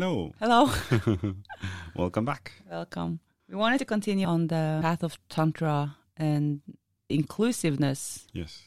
Hello. Hello. Welcome back. Welcome. We wanted to continue on the path of Tantra and inclusiveness. Yes.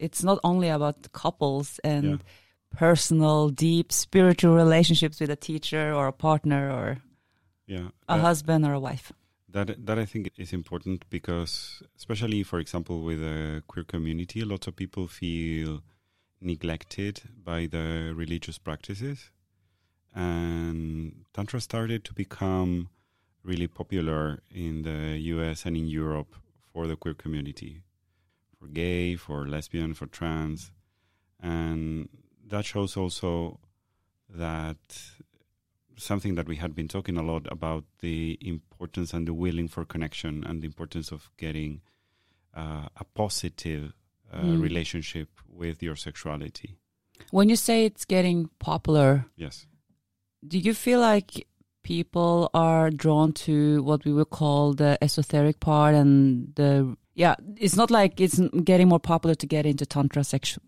It's not only about couples and Yeah. personal, deep spiritual relationships with a teacher or a partner or Yeah. a Uh, husband or a wife. that that I think is important because, especially for example, with the queer community, lots of people feel neglected by the religious practices, and tantra started to become really popular in the U.S. and in Europe for the queer community, for gay, for lesbian, for trans, and that shows also that something that we had been talking a lot about the importance and the willing for connection and the importance of getting uh, a positive uh, Mm. relationship with your sexuality. When you say it's getting popular, Yes. Do you feel like people are drawn to what we would call the esoteric part and the yeah it's not like it's getting more popular to get into tantra sex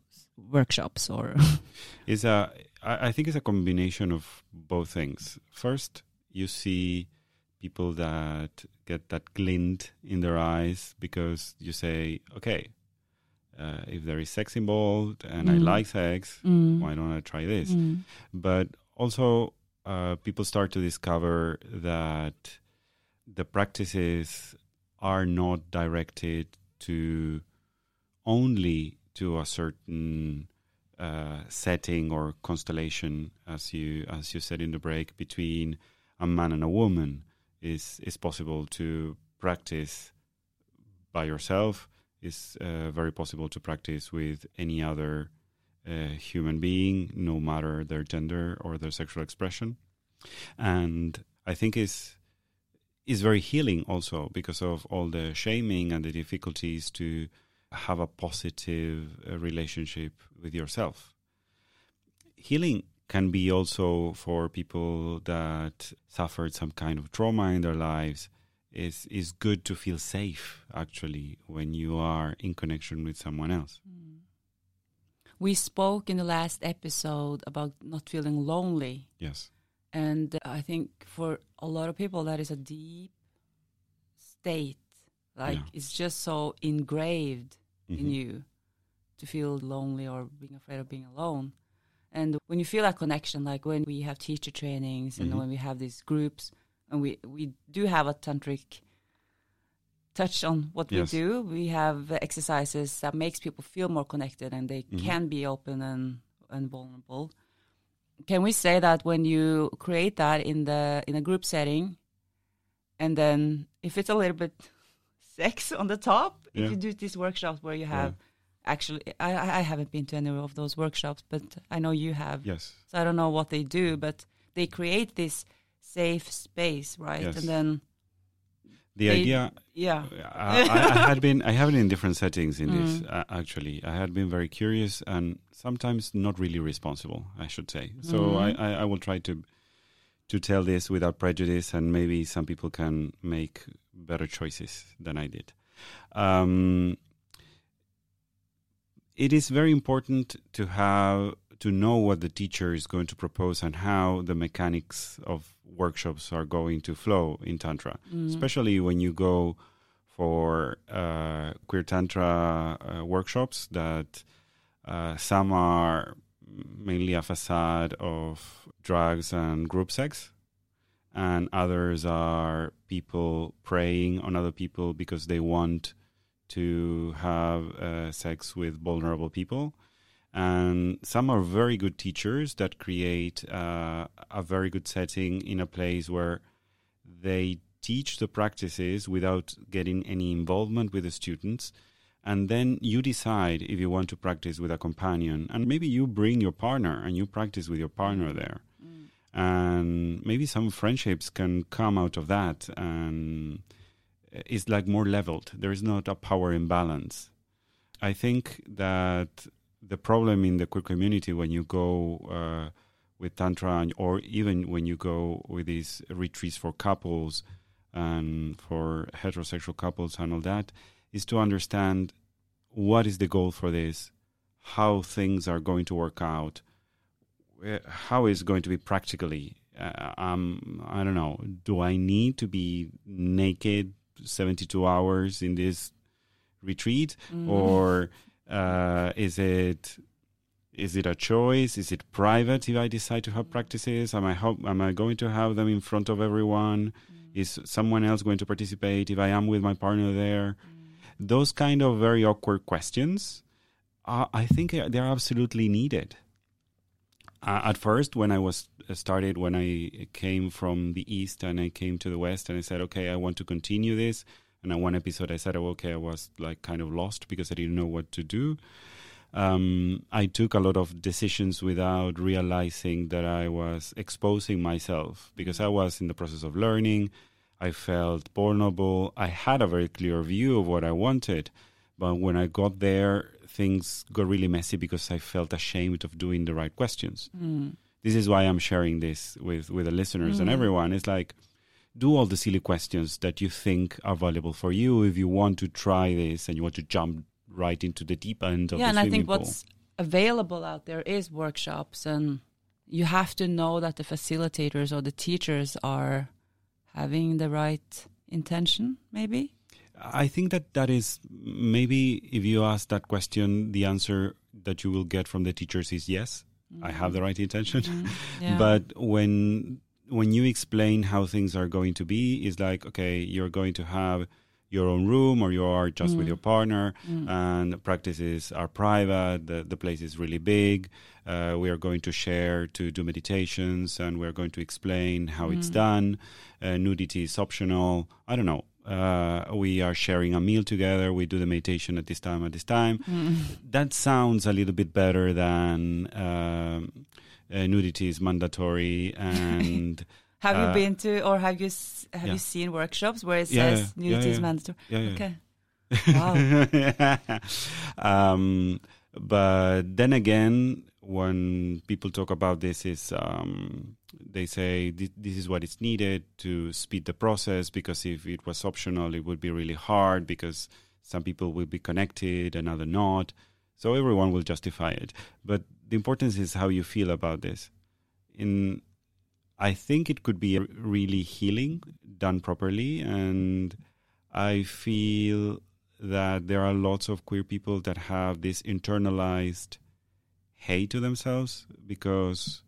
workshops or It's a, I I think it's a combination of both things. First, you see people that get that glint in their eyes because you say, okay, uh, if there is sex involved and I Mm. like sex, Mm. why don't I try this? Mm. but also uh, people start to discover that the practices are not directed to only to a certain uh, setting or constellation, as you as you said in the break, between a man and a woman. Is is possible to practice by yourself? Is uh, very possible to practice with any other human being, no matter their gender or their sexual expression. And I think is is very healing also because of all the shaming and the difficulties to have a positive uh, relationship with yourself. Healing can be also for people that suffered some kind of trauma in their lives. Is is good to feel safe actually when you are in connection with someone else. We spoke in the last episode about not feeling lonely Yes. and i think for a lot of people that is a deep state like Yeah. it's just so engraved in Mhm. you to feel lonely or being afraid of being alone. And when you feel that connection, like when we have teacher trainings and Mhm. when we have these groups, and we we do have a tantric touch on what Yes. we do, we have exercises that makes people feel more connected and they Mhm. can be open and and vulnerable. Can we say that when you create that in the in a group setting, and then if it's a little bit sex on the top, Yeah. if you do these workshops where you have actually I, I I haven't been to any of those workshops but i know you have Yes. so i don't know what they do but they create this safe space right Yes. and then The they- idea yeah I, I I had been I have been in different settings in this Mm. uh, actually. I had been very curious and sometimes not really responsible, I should say. So Mhm. I, I, I will try to to tell this without prejudice, and maybe some people can make better choices than I did. Um, it is very important to have to know what the teacher is going to propose and how the mechanics of workshops are going to flow in tantra Mm. especially when you go for uh, queer tantra uh, workshops that uh, some are mainly a facade of drugs and group sex and others are people preying on other people because they want to have uh, sex with vulnerable people and some are very good teachers that create uh, a very good setting in a place where they teach the practices without getting any involvement with the students. And then you decide if you want to practice with a companion. And maybe you bring your partner and you practice with your partner there. Mm. and maybe some friendships can come out of that. And it's like more leveled. There is not a power imbalance. I think that the problem in the queer community when you go uh, with tantra and, or even when you go with these retreats for couples and for heterosexual couples and all that is to understand what is the goal for this how things are going to work out how is going to be practically uh, um, I don't know, do I need to be naked 72 hours in this retreat? Mm. Or uh, is it is it a choice? Is it private if I decide to have practices? Am I ho- am I going to have them in front of everyone? Is someone else going to participate if I am with my partner there? Those kind of very awkward questions, uh, I think they're absolutely needed. Uh, at first, when I was uh, started, when I came from the east and I came to the west, and I said, okay, I want to continue this. And on one episode, I said, oh, okay, I was like kind of lost because I didn't know what to do um, I took a lot of decisions without realizing that I was exposing myself because I was in the process of learning. I felt vulnerable. I had a very clear view of what I wanted. But when I got there, things got really messy because I felt ashamed of doing the right questions. Mm. This is why I'm sharing this with, with the listeners and everyone. It's like, do all the silly questions that you think are valuable for you if you want to try this and you want to jump right into the deep end of yeah, and I think pool. what's available out there is workshops, and you have to know that the facilitators or the teachers are having the right intention, maybe. I think that that is maybe if you ask that question, the answer that you will get from the teachers is yes, I have the right intention. Mhm. Yeah. But when when you explain how things are going to be, it's like okay, you're going to have your own room or you are just with Mm. your partner Mm. and practices are private the, the place is really big uh, we are going to share to do meditations and we're going to explain how it's Mm. done uh, nudity is optional i don't know uh, we are sharing a meal together we do the meditation at this time at this time Mm. that sounds a little bit better than um, uh, nudity is mandatory and Have you Uh, been to or have you have yeah. you seen workshops where it Yeah, says nudity is mandatory? Okay. Wow. um, but then again, when people talk about this, is um, they say thi- this is what is needed to speed the process because if it was optional, it would be really hard because some people will be connected and other not. So everyone will justify it. But the importance is how you feel about this. In I think it could be really healing done properly and I feel that there are lots of queer people that have this internalized hate to themselves because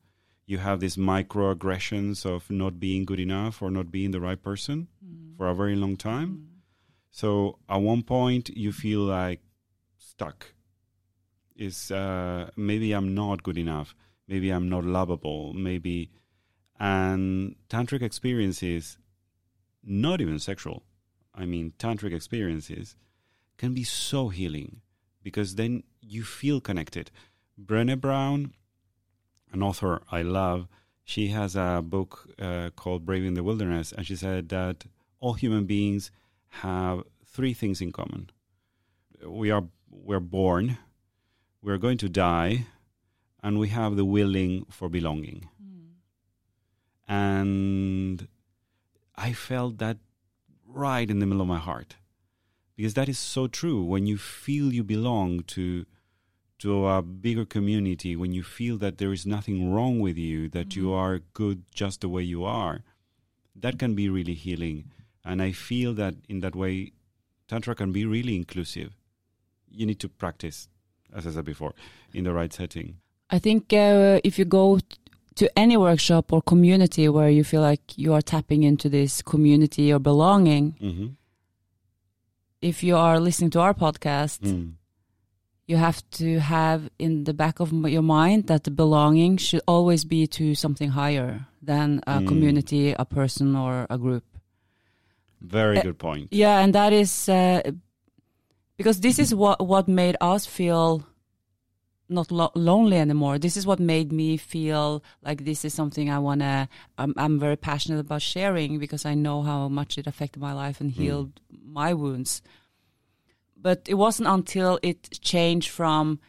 you have these microaggressions of not being good enough or not being the right person mm. for a very long time. Mm. So at one point you feel like stuck. Is uh, maybe I'm not good enough. Maybe I'm not lovable. Maybe, and tantric experiences, not even sexual. I mean, tantric experiences can be so healing because then you feel connected. Brené Brown, an author I love, she has a book uh, called Braving the Wilderness, and she said that all human beings have three things in common. We are we're born, we're going to die, and we have the willing for belonging. And I felt that right in the middle of my heart. Because that is so true. When you feel you belong to to a bigger community when you feel that there is nothing wrong with you that you mm-hmm. are good just the way you are that can be really healing. And i feel that in that way tantra can be really inclusive. You need to practice as i said before in the right setting I think uh, if you go to any workshop or community where you feel like you are tapping into this community or belonging, mm-hmm. if you are listening to our podcast, mm. you have to have in the back of your mind that the belonging should always be to something higher than a Mm. community, a person, or a group. very Uh, good point Yeah, and that is uh, because this is what what made us feel not lo- lonely anymore. This is what made me feel like this is something I wanna. I'm, I'm very passionate about sharing because I know how much it affected my life and mm. healed my wounds. But it wasn't until it changed from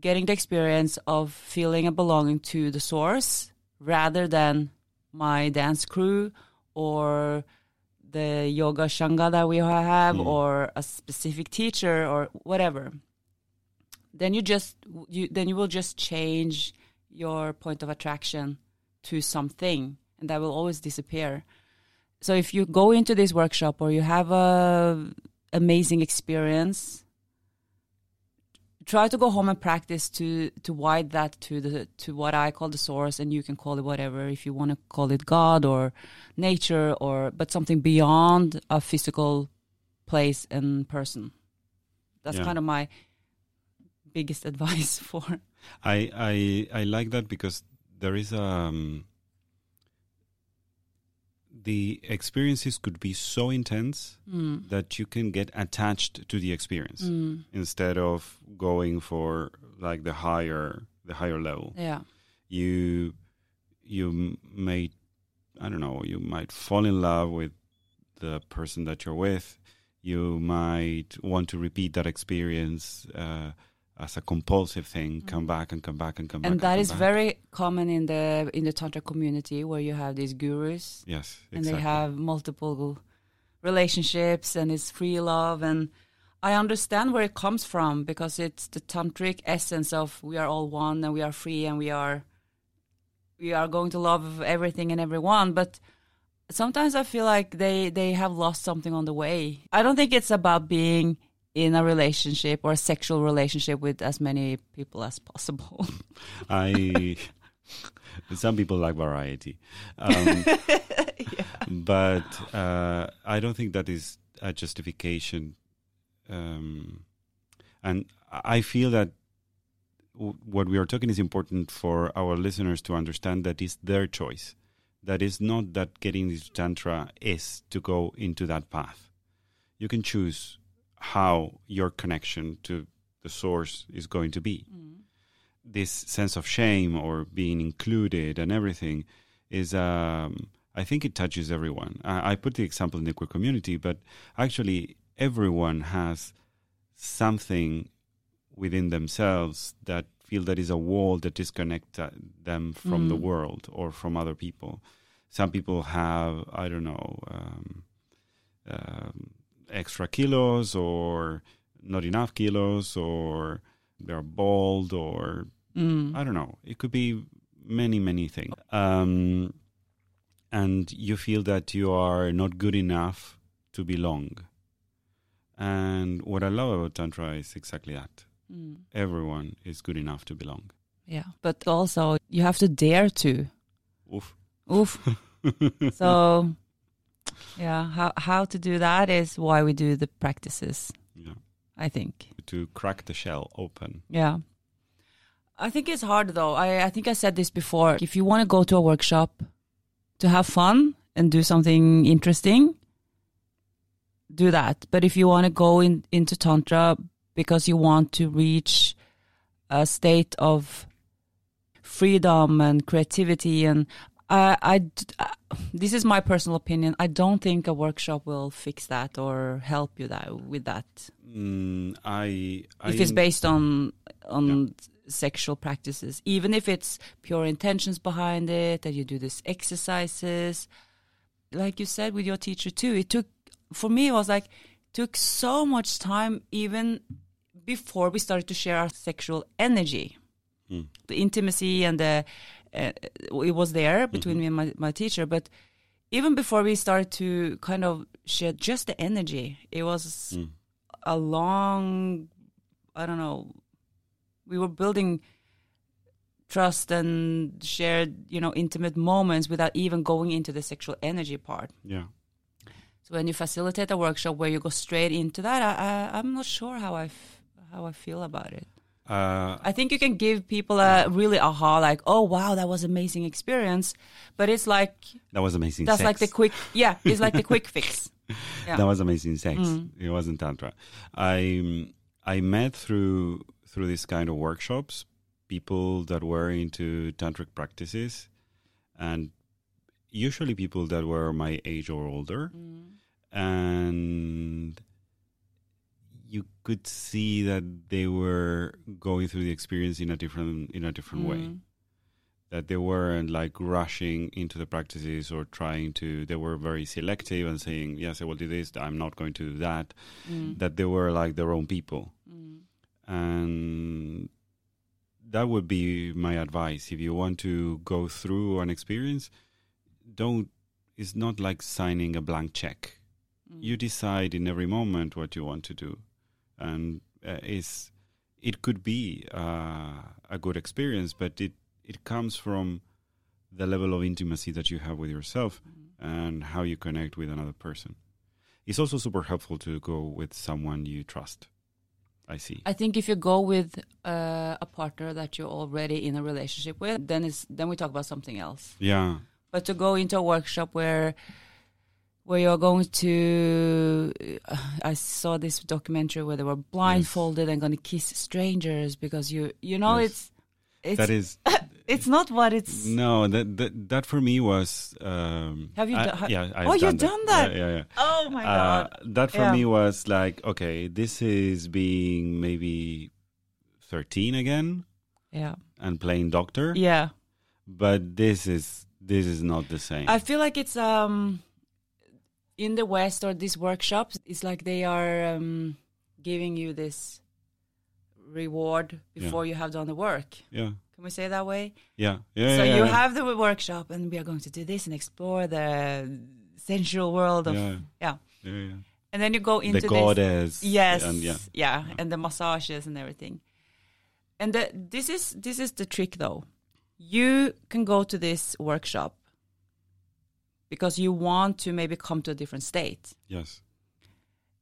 getting the experience of feeling a belonging to the source rather than my dance crew or the yoga sangha that we have Mm. or a specific teacher or whatever then you just you then you will just change your point of attraction to something and that will always disappear. So if you go into this workshop or you have a amazing experience, try to go home and practice to to wide that to the to what I call the source, and you can call it whatever if you want to call it God or nature or but something beyond a physical place and person. That's Yeah. kind of my biggest advice for. I I I like that because there is um the experiences could be so intense Mm. that you can get attached to the experience Mm. instead of going for like the higher the higher level. Yeah. You you may I don't know you might fall in love with the person that you're with. You might want to repeat that experience uh, as a compulsive thing. Come back and come back and come back. Mm. and that is back. very common in the in the tantra community where you have these gurus yes, and exactly. they have multiple relationships and it's free love and I understand where it comes from because it's the tantric essence of we are all one and we are free and we are we are going to love everything and everyone but sometimes I feel like they they have lost something on the way. I don't think it's about being in a relationship or a sexual relationship with as many people as possible. I some people like variety, um, but uh, I don't think that is a justification. Um, and I feel that w- what we are talking is important for our listeners to understand that it's their choice. That is not that getting into tantra is to go into that path. You can choose how your connection to the source is going to be this sense of shame or being included and everything is um, I think it touches everyone. I, I put the example in the queer community, but actually everyone has something within themselves that feel that is a wall that disconnects uh, them from the Mm. world or from other people. Some people have I don't know um, um, extra kilos or not enough kilos or they're bald or Mm. I don't know. It could be many, many things. Um, and you feel that you are not good enough to belong. And what I love about Tantra is exactly that. Mm. Everyone is good enough to belong. Yeah, but also you have to dare to. Oof. Oof. so, yeah, how how to do that is why we do the practices. Yeah. I think. To crack the shell open. Yeah. I think it's hard though. I, I think I said this before. If you want to go to a workshop to have fun and do something interesting, do that. But if you want to go in, into Tantra because you want to reach a state of freedom and creativity and I, I this is my personal opinion. I don't think a workshop will fix that or help you that with that Mm, I, I if it's based on on sexual practices, even if it's pure intentions behind it, that you do these exercises, like you said with your teacher too. It took for me it was like took so much time even before we started to share our sexual energy, Mm. the intimacy and the uh, it was there between me and my, my teacher, but even before we started to kind of share just the energy, it was Mm. a long i don't know we were building trust and shared you know intimate moments without even going into the sexual energy part Yeah. so when you facilitate a workshop where you go straight into that i, I i'm not sure how i f- how i feel about it Uh, i think you can give people a really aha like oh wow that was amazing experience but it's like that was amazing. that's sex. like the quick yeah it's like the quick fix yeah That was amazing sex. Mm. It wasn't tantra. I I met through through this kind of workshops people that were into tantric practices, and usually people that were my age or older, Mm. and you could see that they were going through the experience in a different in a different way Mm. that they weren't like rushing into the practices or trying to they were very selective and saying yes i will do this i'm not going to do that Mm. that they were like their own people Mm. and that would be my advice if you want to go through an experience don't. It's not like signing a blank check. Mm. You decide in every moment what you want to do, and uh, it's it could be uh, a good experience, but it it comes from the level of intimacy that you have with yourself Mm. and how you connect with another person. It's also super helpful to go with someone you trust. I see. I think if you go with uh, a partner that you're already in a relationship with, then it's then we talk about something else. Yeah. But to go into a workshop where where you're going to, uh, I saw this documentary where they were blindfolded and going to kiss strangers because you you know Yes. it's it's that is it's not what it's. no that that, that for me was um Have you I- do- ha- yeah I've Oh, you've done done that? yeah yeah, yeah. Oh my Uh, god! that for Yeah. me was like okay this is being maybe 13 again Yeah, and playing doctor yeah. but this is this is not the same I feel like it's um in the West or these workshops, it's like they are um, giving you this reward Yeah. before you have done the work. yeah Can we say that way? yeah yeah so yeah, you yeah. have the workshop, and we are going to do this and explore the sensual world of yeah, yeah. yeah, yeah. And then you go into the this goddess yes and yeah yeah and the massages and everything and the, this is this is the trick though you can go to this workshop because you want to maybe come to a different state. Yes.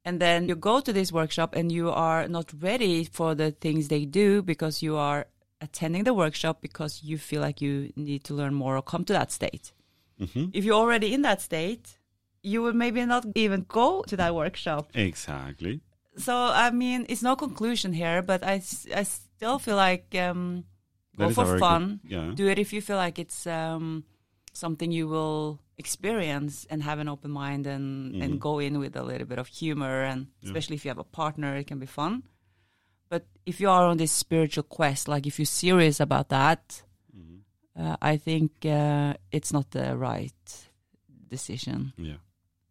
And then you go to this workshop and you are not ready for the things they do because you are attending the workshop because you feel like you need to learn more or come to that state. Hmm if you're already in that state you would maybe not even go to that workshop. Exactly. So I mean, it's no conclusion here, but I, I still feel like um, go for fun. good- yeah. Do it if you feel like it's um, something you will experience and have an open mind and Mhm. and go in with a little bit of humor and Yeah. especially if you have a partner, it can be fun. But if you are on this spiritual quest, like if you're serious about that, Mhm. uh, I think uh, it's not the right decision yeah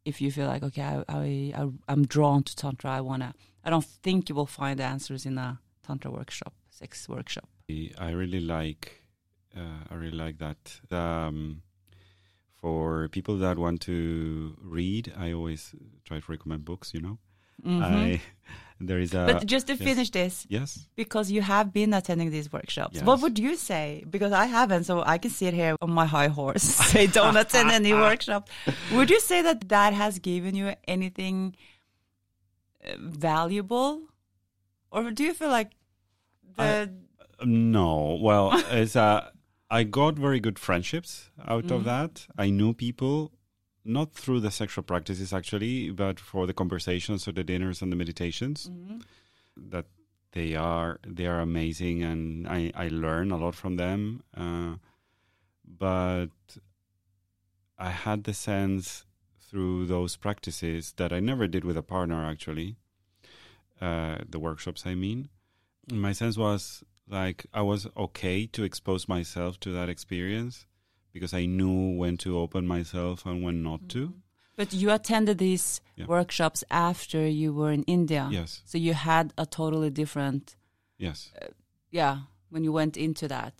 if you feel like okay I, I, I i'm drawn to tantra i want to i don't think you will find the answers in a tantra workshop sex workshop I really like uh, I really like that. Um, for people that want to read, I always try to recommend books. You know, Mhm. I there is a but just to yes. finish this yes, because you have been attending these workshops Yes. what would you say because i haven't so i can sit here on my high horse say don't attend any workshop would you say that that has given you anything uh, valuable or do you feel like the no. Well, it's uh, I got very good friendships out Mhm. of that. I knew people. Not through the sexual practices actually, but for the conversations or the dinners and the meditations. Mhm. that they are they are amazing and I, I learn a lot from them. Uh, but I had the sense through those practices that I never did with a partner actually. Uh, the workshops I mean. My sense was like I was okay to expose myself to that experience because I knew when to open myself and when not to. Mm-hmm. But you attended these Yeah. workshops after you were in India. Yes. So you had a totally different, Yes. Uh, yeah, when you went into that.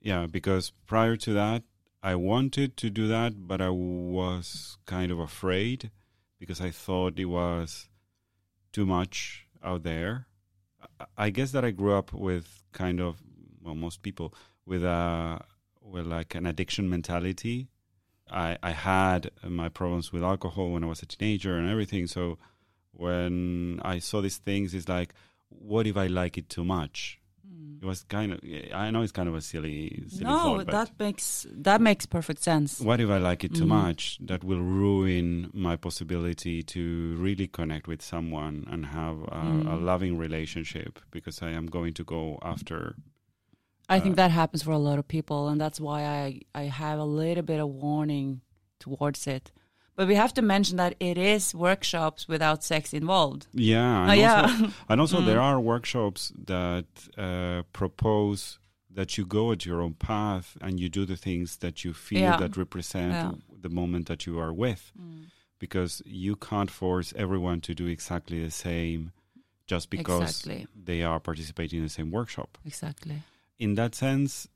Yeah, because prior to that, I wanted to do that, but I was kind of afraid because I thought it was too much out there. I- guess that I grew up with kind of, well, most people with a with like an addiction mentality. I I had my problems with alcohol when I was a teenager and everything. So when I saw these things, it's like, what if I like it too much? It was kind of. I know it's kind of a silly, silly no, thought, that makes that makes perfect sense. what if I like it too Mhm. much? That will ruin my possibility to really connect with someone and have a, a Mm. loving relationship because I am going to go after. I think uh, that happens for a lot of people, and that's why I I have a little bit of warning towards it. But we have to mention that it is workshops without sex involved. Yeah, and Oh, yeah. also, and also Mm. there are workshops that uh, propose that you go at your own path and you do the things that you feel Yeah. that represent Yeah. the moment that you are with. because you can't force everyone to do exactly the same just because Exactly. they are participating in the same workshop. Exactly. In that sense,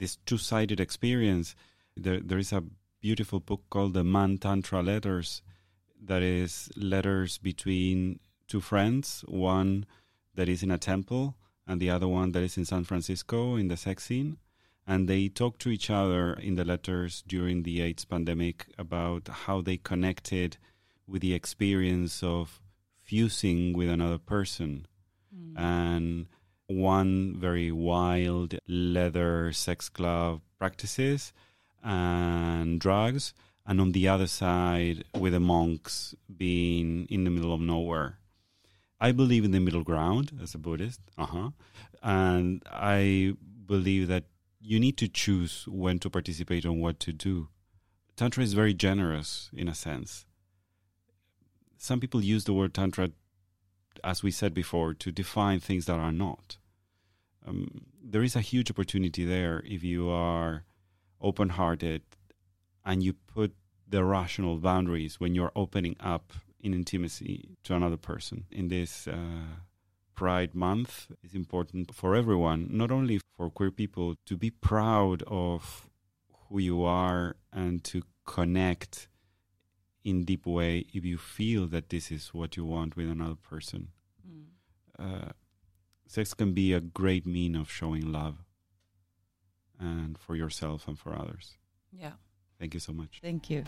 this two-sided experience, there there is a beautiful book called the Man Tantra Letters, that is letters between two friends, one that is in a temple and the other one that is in San Francisco in the sex scene. And they talk to each other in the letters during the AIDS pandemic about how they connected with the experience of fusing with another person. Mm. And one very wild leather sex club practices and drugs, and on the other side, with the monks being in the middle of nowhere. I believe in the middle ground as a Buddhist, uh-huh. and I believe that you need to choose when to participate and what to do. Tantra is very generous in a sense. Some people use the word Tantra, as we said before, to define things that are not. Um, there is a huge opportunity there if you are open hearted and you put the rational boundaries when you're opening up in intimacy to another person. In this uh, Pride Month, it's important for everyone, not only for queer people, to be proud of who you are and to connect in deep way if you feel that this is what you want with another person. Mm. Uh, sex can be a great mean of showing love and for yourself and for others. Yeah. Thank you so much. Thank you.